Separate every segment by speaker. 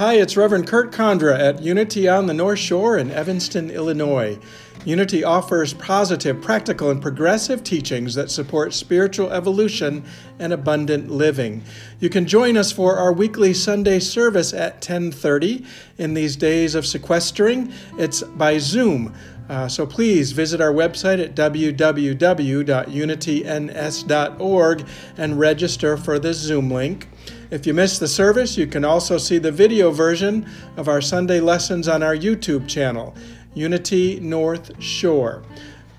Speaker 1: Hi, it's Reverend Kurt Condra at Unity on the North Shore in Evanston, Illinois. Unity offers positive, practical, and progressive teachings that support spiritual evolution and abundant living. You can join us for our weekly Sunday service at 10:30 in these days of sequestering. It's by Zoom. Uh, so please visit our website at www.unityns.org and register for the Zoom link. If you missed the service, you can also see the video version of our Sunday lessons on our YouTube channel, Unity North Shore.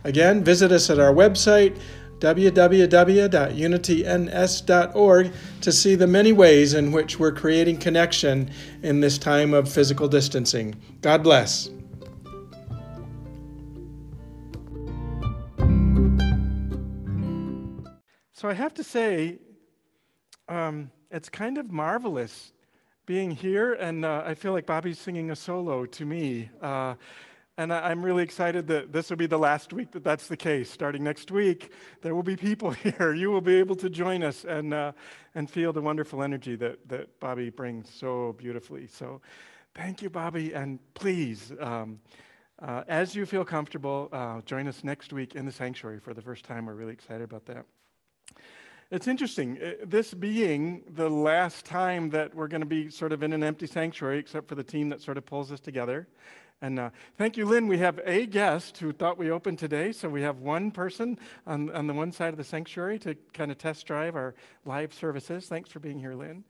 Speaker 1: Again, visit us at our website, www.unityns.org, to see the many ways in which we're creating connection in this time of physical distancing. God bless. So I have to say, um, it's kind of marvelous being here, and uh, I feel like Bobby's singing a solo to me. Uh, and I, am really excited that this will be the last week that that's the case. Starting next week, there will be people here. You will be able to join us and, uh, and feel the wonderful energy that, that Bobby brings so beautifully. So thank you, Bobby, and please. Um, uh, as you feel comfortable, uh, join us next week in the sanctuary for the first time. We're really excited about that. It's interesting, uh, this being the last time that we're going to be sort of in an empty sanctuary, except for the team that sort of pulls us together. And uh, thank you, Lynn. We have a guest who thought we opened today. So we have one person on, on the one side of the sanctuary to kind of test drive our live services. Thanks for being here, Lynn.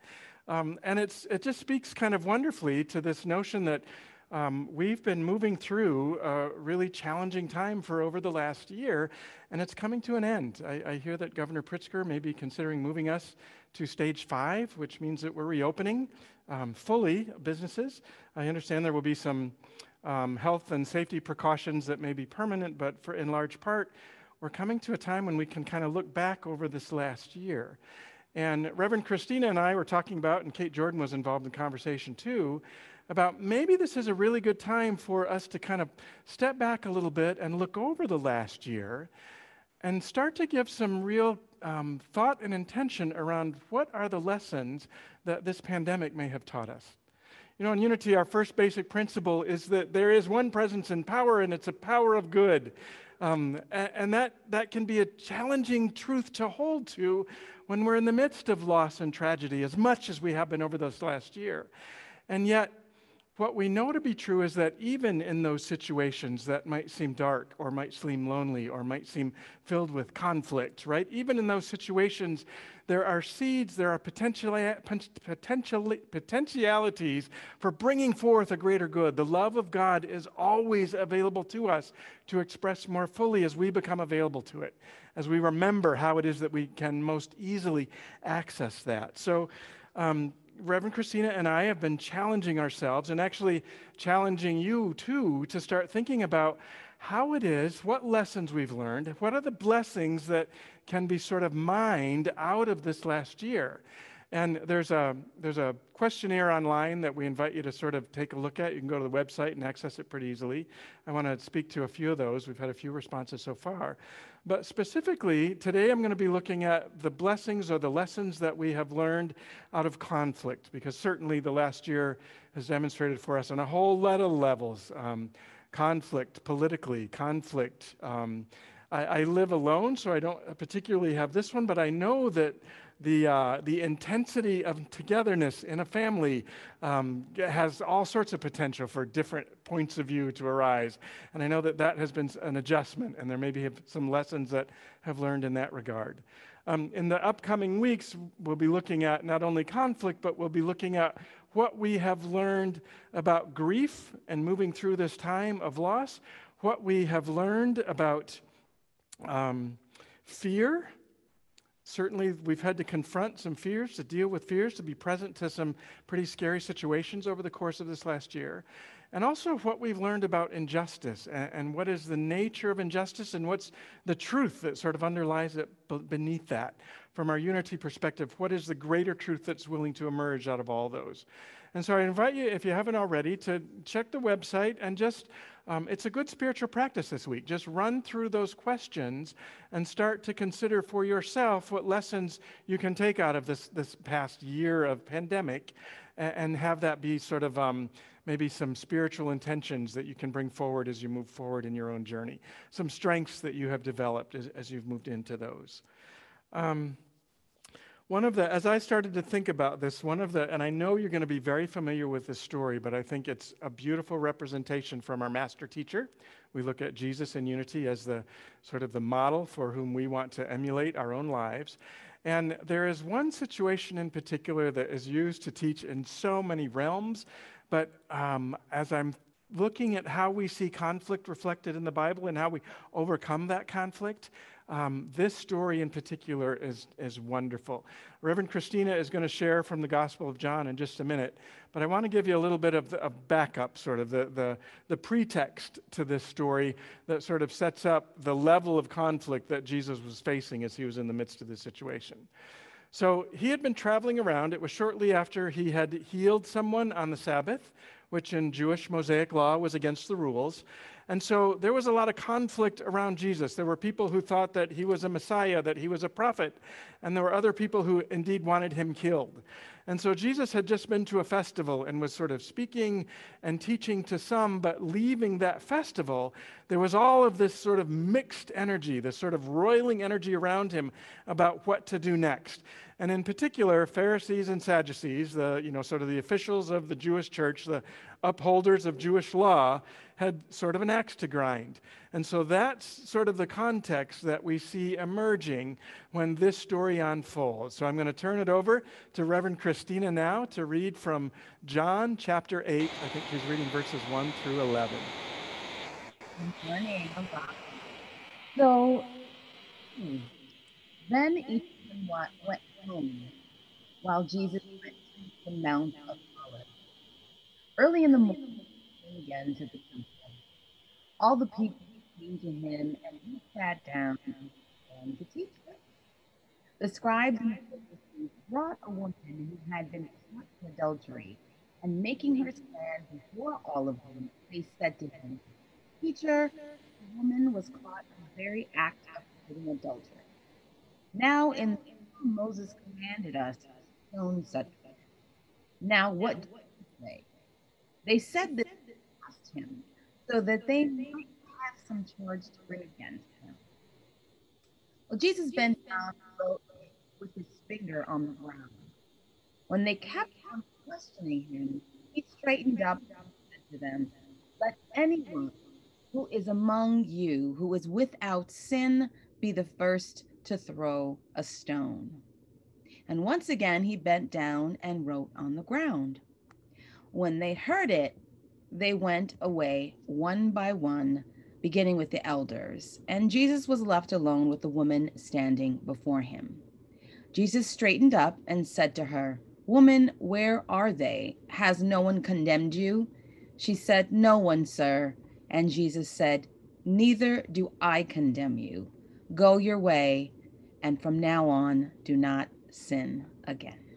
Speaker 1: Um, and it's, it just speaks kind of wonderfully to this notion that um, we've been moving through a really challenging time for over the last year, and it's coming to an end. I, I, hear that Governor Pritzker may be considering moving us to stage five, which means that we're reopening um, fully businesses. I understand there will be some um, health and safety precautions that may be permanent, but for in large part, we're coming to a time when we can kind of look back over this last year. And Reverend Christina and I were talking about, and Kate Jordan was involved in the conversation too, about maybe this is a really good time for us to kind of step back a little bit and look over the last year and start to give some real um, thought and intention around what are the lessons that this pandemic may have taught us. You know, in Unity, our first basic principle is that there is one presence and power, and it's a power of good. Um, and, that, that can be a challenging truth to hold to when we're in the midst of loss and tragedy, as much as we have been over this last year. And yet, what we know to be true is that even in those situations that might seem dark or might seem lonely or might seem filled with conflict, right? Even in those situations, there are seeds, there are potential, potential, potentialities for bringing forth a greater good. The love of God is always available to us to express more fully as we become available to it, as we remember how it is that we can most easily access that. So, um, Reverend Christina and I have been challenging ourselves and actually challenging you too to start thinking about how it is, what lessons we've learned, what are the blessings that can be sort of mined out of this last year. And there's a, there's a questionnaire online that we invite you to sort of take a look at. You can go to the website and access it pretty easily. I want to speak to a few of those. We've had a few responses so far. But specifically, today I'm going to be looking at the blessings or the lessons that we have learned out of conflict, because certainly the last year has demonstrated for us on a whole lot of levels um, conflict politically, conflict. Um, I, I live alone, so I don't particularly have this one, but I know that the, uh, the intensity of togetherness in a family um, has all sorts of potential for different points of view to arise. And I know that that has been an adjustment, and there may be some lessons that have learned in that regard. Um, in the upcoming weeks, we'll be looking at not only conflict, but we'll be looking at what we have learned about grief and moving through this time of loss, what we have learned about um, fear Certainly, we've had to confront some fears, to deal with fears, to be present to some pretty scary situations over the course of this last year. And also, what we've learned about injustice and, and what is the nature of injustice and what's the truth that sort of underlies it beneath that. From our unity perspective, what is the greater truth that's willing to emerge out of all those? And so I invite you, if you haven't already, to check the website and just um, it's a good spiritual practice this week. Just run through those questions and start to consider for yourself what lessons you can take out of this, this past year of pandemic and, and have that be sort of um, maybe some spiritual intentions that you can bring forward as you move forward in your own journey, some strengths that you have developed as, as you've moved into those. Um, one of the, as I started to think about this, one of the, and I know you're going to be very familiar with this story, but I think it's a beautiful representation from our master teacher. We look at Jesus in unity as the sort of the model for whom we want to emulate our own lives. And there is one situation in particular that is used to teach in so many realms, but um, as I'm looking at how we see conflict reflected in the Bible and how we overcome that conflict, um, this story in particular is, is wonderful. Reverend Christina is going to share from the Gospel of John in just a minute, but I want to give you a little bit of, of backup, sort of the, the, the pretext to this story that sort of sets up the level of conflict that Jesus was facing as he was in the midst of this situation. So he had been traveling around. It was shortly after he had healed someone on the Sabbath, which in Jewish Mosaic law was against the rules. And so there was a lot of conflict around Jesus. There were people who thought that he was a Messiah, that he was a prophet, and there were other people who indeed wanted him killed. And so Jesus had just been to a festival and was sort of speaking and teaching to some, but leaving that festival, there was all of this sort of mixed energy, this sort of roiling energy around him about what to do next. And in particular, Pharisees and Sadducees, the, you know, sort of the officials of the Jewish church, the upholders of Jewish law, had sort of an axe to grind. And so that's sort of the context that we see emerging when this story unfolds. So I'm going to turn it over to Reverend Christina now to read from John chapter 8. I think she's reading verses 1 through 11.
Speaker 2: Good morning. So hmm, then Ethan went home while Jesus went to the Mount of Olives. Early in the morning, again to the temple all the people came to him, and he sat down and to teach them. The scribes and the brought a woman who had been caught in adultery, and making her stand before all of them, they said to him, Teacher, the woman was caught in the very act of committing adultery. Now, in Moses commanded us to stone such. Now, what do they say? They said asked him so that they might have some charge to bring against him. Well, Jesus bent down with his finger on the ground. When they kept on questioning him, he straightened up and said to them, Let anyone who is among you who is without sin be the first to throw a stone. And once again he bent down and wrote on the ground. When they heard it, they went away one by one, beginning with the elders, and Jesus was left alone with the woman standing before him. Jesus straightened up and said to her, Woman, where are they? Has no one condemned you? She said, No one, sir. And Jesus said, Neither do I condemn you. Go your way, and from now on, do not sin again.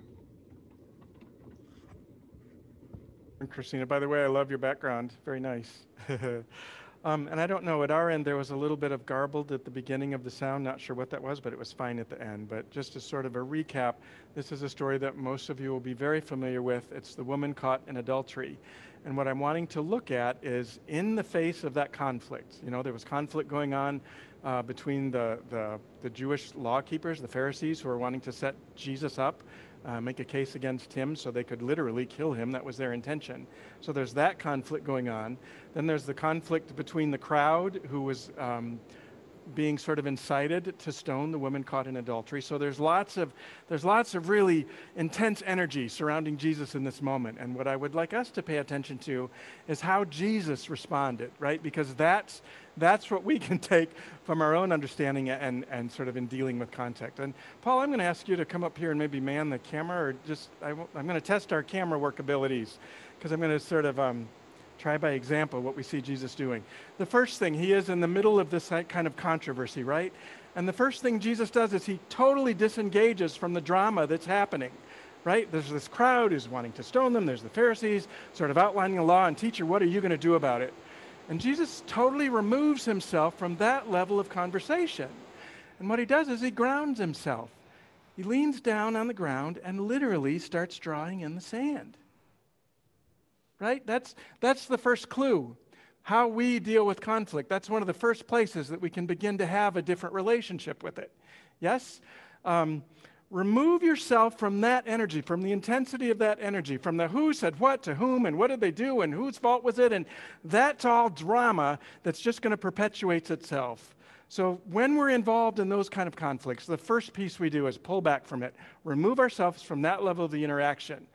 Speaker 1: Christina, by the way, I love your background. Very nice. um, and I don't know, at our end, there was a little bit of garbled at the beginning of the sound. Not sure what that was, but it was fine at the end. But just as sort of a recap, this is a story that most of you will be very familiar with. It's the woman caught in adultery. And what I'm wanting to look at is in the face of that conflict. You know, there was conflict going on uh, between the, the, the Jewish law keepers, the Pharisees, who were wanting to set Jesus up uh, make a case against him so they could literally kill him. That was their intention. So there's that conflict going on. Then there's the conflict between the crowd who was um, being sort of incited to stone the woman caught in adultery. So there's lots of there's lots of really intense energy surrounding Jesus in this moment. And what I would like us to pay attention to is how Jesus responded, right? Because that's that's what we can take from our own understanding and, and sort of in dealing with context. And Paul, I'm going to ask you to come up here and maybe man the camera or just, I am going to test our camera work abilities because I'm going to sort of um, try by example what we see Jesus doing. The first thing, he is in the middle of this kind of controversy, right? And the first thing Jesus does is he totally disengages from the drama that's happening right? There's this crowd who's wanting to stone them. There's the Pharisees sort of outlining the law. And teacher, what are you going to do about it? And Jesus totally removes himself from that level of conversation. And what he does is he grounds himself. He leans down on the ground and literally starts drawing in the sand. Right? That's, that's the first clue. How we deal with conflict. That's one of the first places that we can begin to have a different relationship with it. Yes? Um, remove yourself from that energy, from the intensity of that energy, from the who said what to whom and what did they do and whose fault was it. And that's all drama that's just going to perpetuate itself. So when we're involved in those kind of conflicts, the first piece we do is pull back from it, remove ourselves from that level of the interaction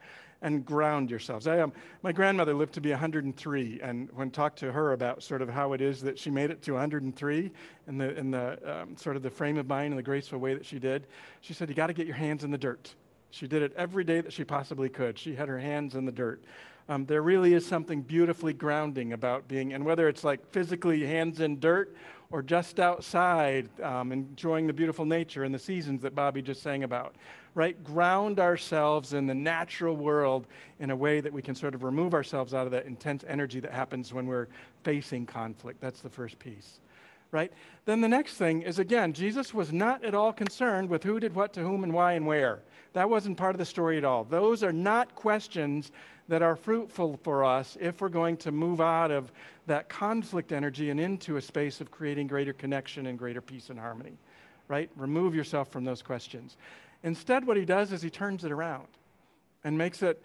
Speaker 1: and ground yourselves. I, um, my grandmother lived to be 103, and when talked to her about sort of how it is that she made it to 103 in the, in the um, sort of the frame of mind and the graceful way that she did, she said, You got to get your hands in the dirt. She did it every day that she possibly could. She had her hands in the dirt. Um, there really is something beautifully grounding about being, and whether it's like physically hands in dirt or just outside um, enjoying the beautiful nature and the seasons that Bobby just sang about right? Ground ourselves in the natural world in a way that we can sort of remove ourselves out of that intense energy that happens when we're facing conflict. That's the first piece, right? Then the next thing is again, Jesus was not at all concerned with who did what to whom and why and where. That wasn't part of the story at all. Those are not questions that are fruitful for us if we're going to move out of that conflict energy and into a space of creating greater connection and greater peace and harmony, right? Remove yourself from those questions. Instead, what he does is he turns it around and makes it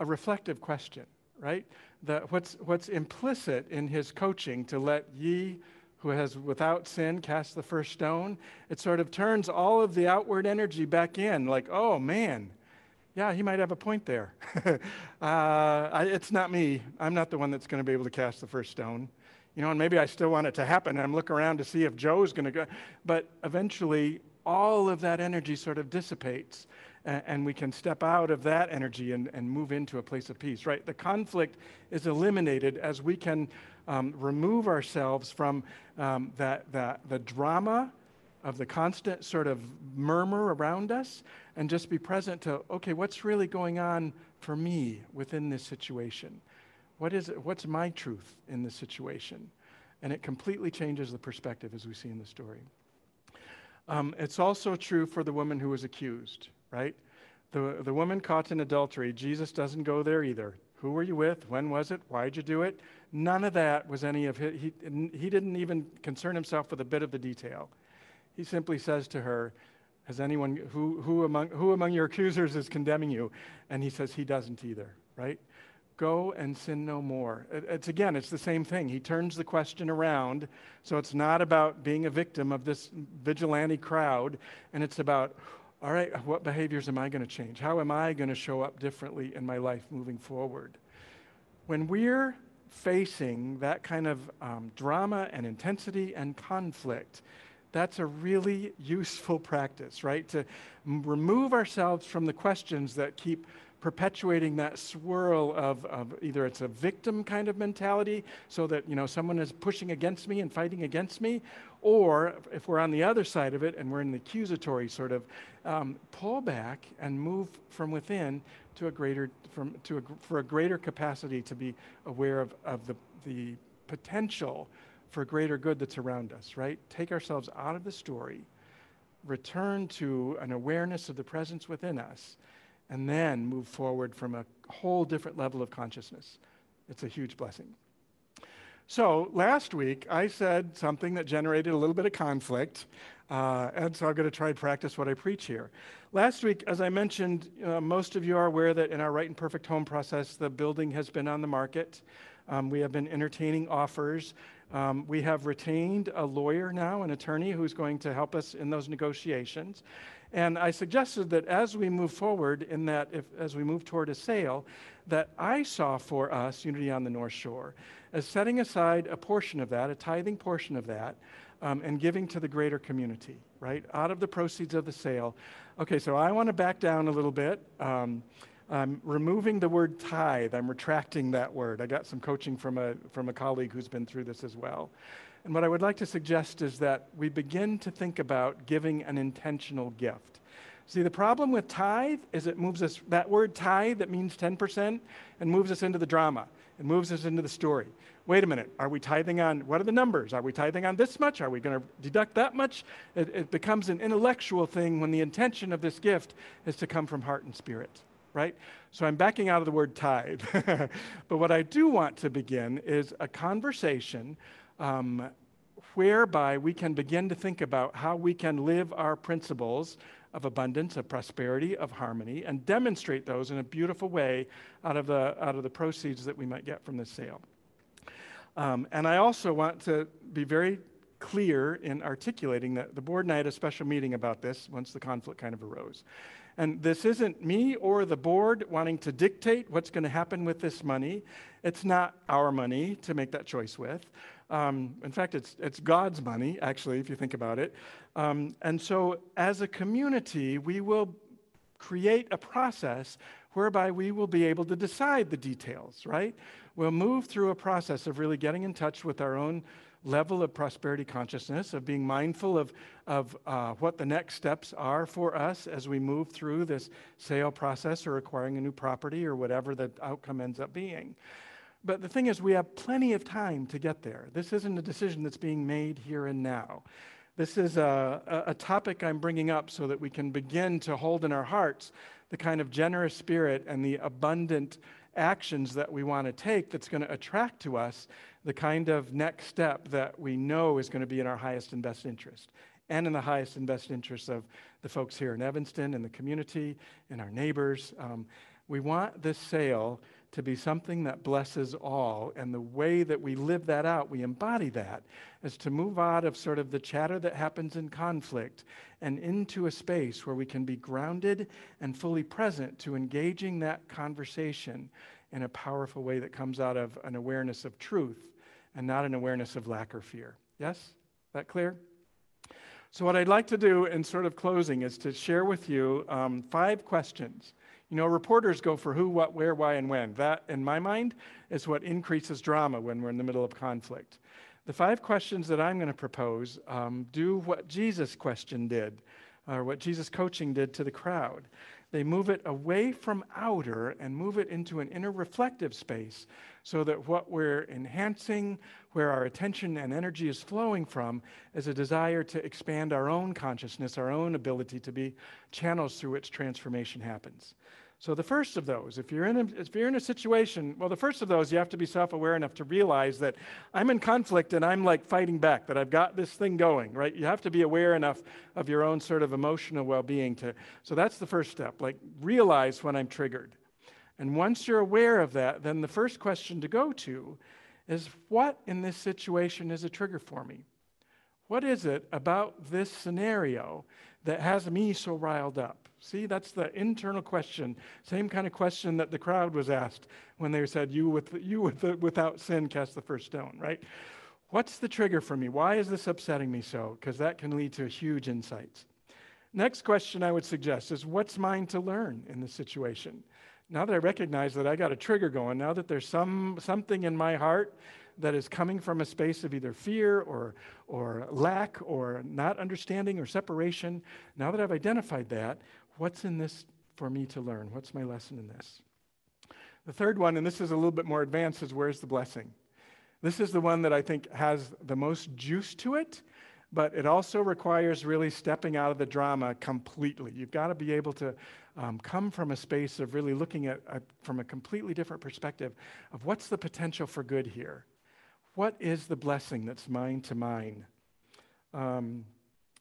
Speaker 1: a reflective question, right? That what's, what's implicit in his coaching to let ye who has without sin cast the first stone, it sort of turns all of the outward energy back in, like, oh man, yeah, he might have a point there. uh, I, it's not me. I'm not the one that's going to be able to cast the first stone. You know, and maybe I still want it to happen. I'm looking around to see if Joe's going to go. But eventually, all of that energy sort of dissipates and, we can step out of that energy and, and move into a place of peace, right? The conflict is eliminated as we can um, remove ourselves from um, that, that, the drama of the constant sort of murmur around us and just be present to, okay, what's really going on for me within this situation? What is it, what's my truth in this situation? And it completely changes the perspective as we see in the story. Um, it's also true for the woman who was accused, right? The, the woman caught in adultery, Jesus doesn't go there either. Who were you with? When was it? Why'd you do it? None of that was any of his. He, he didn't even concern himself with a bit of the detail. He simply says to her, Has anyone, who, who, among, who among your accusers is condemning you? And he says, He doesn't either, right? Go and sin no more. It's again, it's the same thing. He turns the question around. So it's not about being a victim of this vigilante crowd, and it's about, all right, what behaviors am I going to change? How am I going to show up differently in my life moving forward? When we're facing that kind of um, drama and intensity and conflict, that's a really useful practice, right? To remove ourselves from the questions that keep perpetuating that swirl of, of either it's a victim kind of mentality, so that you know someone is pushing against me and fighting against me, or if we're on the other side of it and we're in the accusatory sort of um, pull back and move from within to a greater from to a, for a greater capacity to be aware of, of the, the potential for greater good that's around us, right? Take ourselves out of the story, return to an awareness of the presence within us, and then move forward from a whole different level of consciousness. It's a huge blessing. So, last week I said something that generated a little bit of conflict, uh, and so I'm going to try to practice what I preach here. Last week, as I mentioned, uh, most of you are aware that in our Right and Perfect Home process, the building has been on the market. Um, we have been entertaining offers. Um, we have retained a lawyer now, an attorney who's going to help us in those negotiations. And I suggested that as we move forward, in that if, as we move toward a sale, that I saw for us, Unity on the North Shore, as setting aside a portion of that, a tithing portion of that, um, and giving to the greater community, right? Out of the proceeds of the sale. Okay, so I want to back down a little bit. Um, I'm removing the word tithe. I'm retracting that word. I got some coaching from a, from a colleague who's been through this as well. And what I would like to suggest is that we begin to think about giving an intentional gift. See, the problem with tithe is it moves us, that word tithe that means 10%, and moves us into the drama. It moves us into the story. Wait a minute, are we tithing on, what are the numbers? Are we tithing on this much? Are we going to deduct that much? It, it becomes an intellectual thing when the intention of this gift is to come from heart and spirit right? So I'm backing out of the word tithe. but what I do want to begin is a conversation um, whereby we can begin to think about how we can live our principles of abundance, of prosperity, of harmony, and demonstrate those in a beautiful way out of the, out of the proceeds that we might get from this sale. Um, and I also want to be very clear in articulating that the board and I had a special meeting about this once the conflict kind of arose. And this isn't me or the board wanting to dictate what's going to happen with this money. It's not our money to make that choice with. Um, in fact, it's, it's God's money, actually, if you think about it. Um, and so, as a community, we will create a process whereby we will be able to decide the details, right? We'll move through a process of really getting in touch with our own level of prosperity consciousness, of being mindful of, of uh, what the next steps are for us as we move through this sale process or acquiring a new property or whatever the outcome ends up being. But the thing is, we have plenty of time to get there. This isn't a decision that's being made here and now. This is a, a, topic I'm bringing up so that we can begin to hold in our hearts the kind of generous spirit and the abundant actions that we want to take that's going to attract to us the kind of next step that we know is going to be in our highest and best interest and in the highest and best interest of the folks here in Evanston and the community and our neighbors. Um, we want this sale to be something that blesses all. And the way that we live that out, we embody that, is to move out of sort of the chatter that happens in conflict and into a space where we can be grounded and fully present to engaging that conversation in a powerful way that comes out of an awareness of truth and not an awareness of lack or fear. Yes? That clear? So, what I'd like to do in sort of closing is to share with you um, five questions you know, reporters go for who, what, where, why, and when. That, in my mind, is what increases drama when we're in the middle of conflict. The five questions that I'm going to propose um, do what Jesus' question did, or what Jesus' coaching did to the crowd. They move it away from outer and move it into an inner reflective space so that what we're enhancing, where our attention and energy is flowing from, is a desire to expand our own consciousness, our own ability to be channels through which transformation happens. So, the first of those, if you're, in a, if you're in a situation, well, the first of those, you have to be self aware enough to realize that I'm in conflict and I'm like fighting back, that I've got this thing going, right? You have to be aware enough of your own sort of emotional well being to. So, that's the first step. Like, realize when I'm triggered. And once you're aware of that, then the first question to go to is what in this situation is a trigger for me? What is it about this scenario that has me so riled up? See, that's the internal question. Same kind of question that the crowd was asked when they said, You, with, you with the, without sin cast the first stone, right? What's the trigger for me? Why is this upsetting me so? Because that can lead to huge insights. Next question I would suggest is what's mine to learn in this situation? Now that I recognize that I got a trigger going, now that there's some, something in my heart that is coming from a space of either fear or, or lack or not understanding or separation, now that I've identified that, what's in this for me to learn? What's my lesson in this? The third one, and this is a little bit more advanced, is where's the blessing? This is the one that I think has the most juice to it, but it also requires really stepping out of the drama completely. You've got to be able to um, come from a space of really looking at, at from a completely different perspective of what's the potential for good here? What is the blessing that's mine to mine? Um,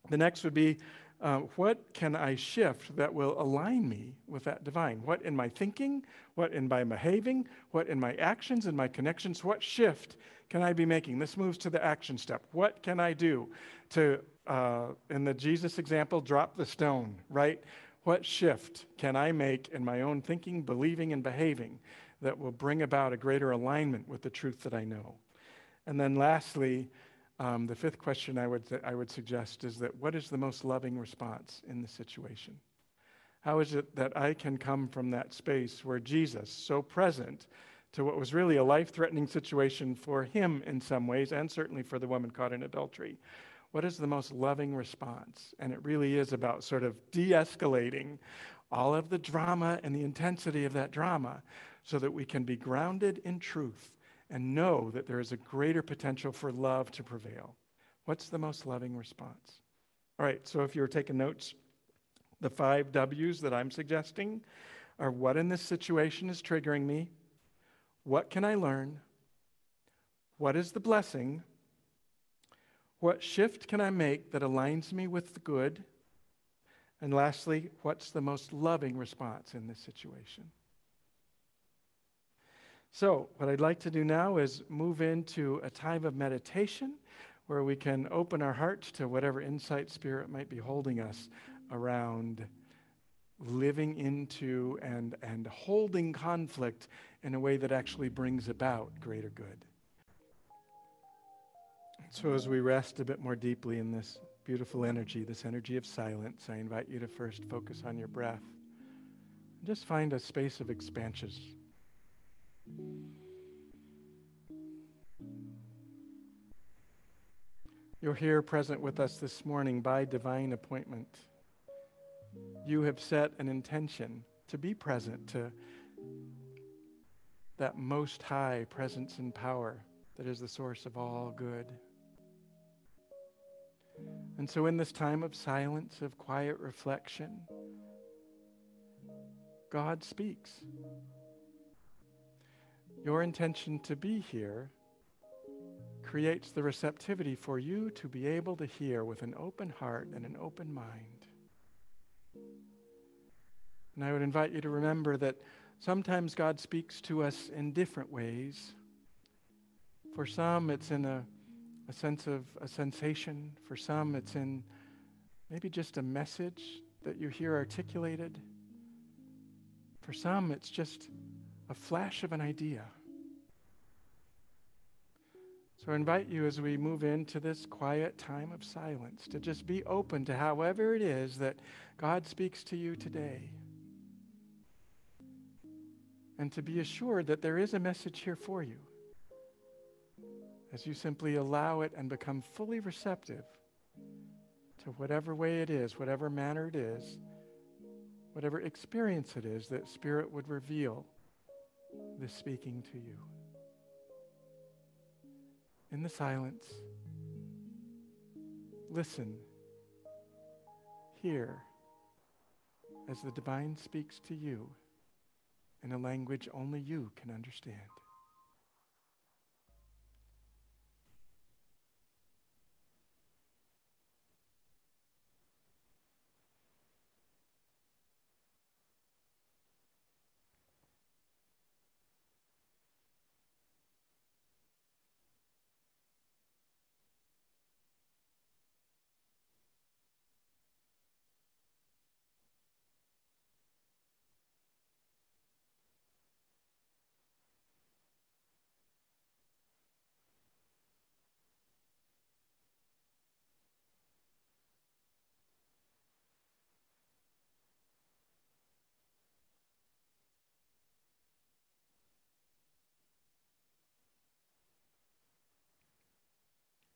Speaker 1: the next would be uh, what can I shift that will align me with that divine? What in my thinking, what in my behaving, what in my actions and my connections, what shift can I be making? This moves to the action step. What can I do to, uh, in the Jesus example, drop the stone, right? What shift can I make in my own thinking, believing, and behaving that will bring about a greater alignment with the truth that I know? And then lastly, um, the fifth question I would, I would suggest is that what is the most loving response in the situation? How is it that I can come from that space where Jesus, so present to what was really a life threatening situation for him in some ways, and certainly for the woman caught in adultery, what is the most loving response? And it really is about sort of de escalating all of the drama and the intensity of that drama so that we can be grounded in truth and know that there is a greater potential for love to prevail. What's the most loving response? All right, so if you're taking notes, the five W's that I'm suggesting are what in this situation is triggering me? What can I learn? What is the blessing? What shift can I make that aligns me with the good? And lastly, what's the most loving response in this situation? So, what I'd like to do now is move into a time of meditation where we can open our hearts to whatever insight spirit might be holding us around living into and, and holding conflict in a way that actually brings about greater good. So, as we rest a bit more deeply in this beautiful energy, this energy of silence, I invite you to first focus on your breath. Just find a space of expansion. You're here present with us this morning by divine appointment. You have set an intention to be present to that most high presence and power that is the source of all good. And so, in this time of silence, of quiet reflection, God speaks. Your intention to be here creates the receptivity for you to be able to hear with an open heart and an open mind. And I would invite you to remember that sometimes God speaks to us in different ways. For some, it's in a a sense of a sensation. For some, it's in maybe just a message that you hear articulated. For some, it's just a flash of an idea. So I invite you as we move into this quiet time of silence to just be open to however it is that God speaks to you today. And to be assured that there is a message here for you as you simply allow it and become fully receptive to whatever way it is, whatever manner it is, whatever experience it is that Spirit would reveal this speaking to you. In the silence, listen, hear as the divine speaks to you in a language only you can understand.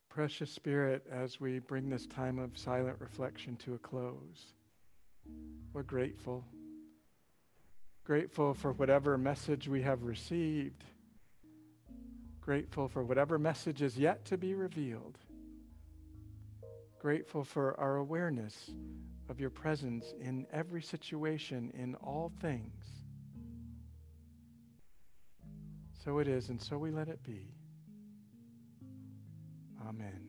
Speaker 1: Precious Spirit, as we bring this time of silent reflection to a close, we're grateful. Grateful for whatever message we have received. Grateful for whatever message is yet to be revealed. Grateful for our awareness of your presence in every situation, in all things. So it is, and so we let it be. Amen.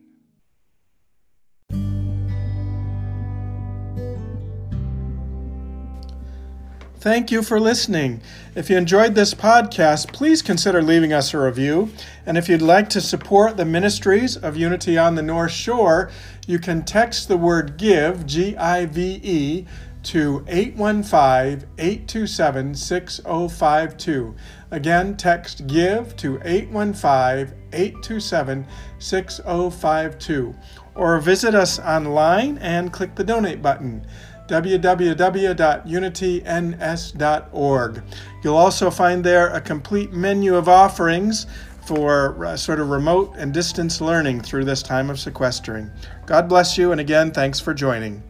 Speaker 1: Thank you for listening. If you enjoyed this podcast, please consider leaving us a review. And if you'd like to support the ministries of Unity on the North Shore, you can text the word GIVE, G I V E, to 815 827 6052. Again, text GIVE to 815 827 6052. Or visit us online and click the donate button www.unityns.org. You'll also find there a complete menu of offerings for uh, sort of remote and distance learning through this time of sequestering. God bless you, and again, thanks for joining.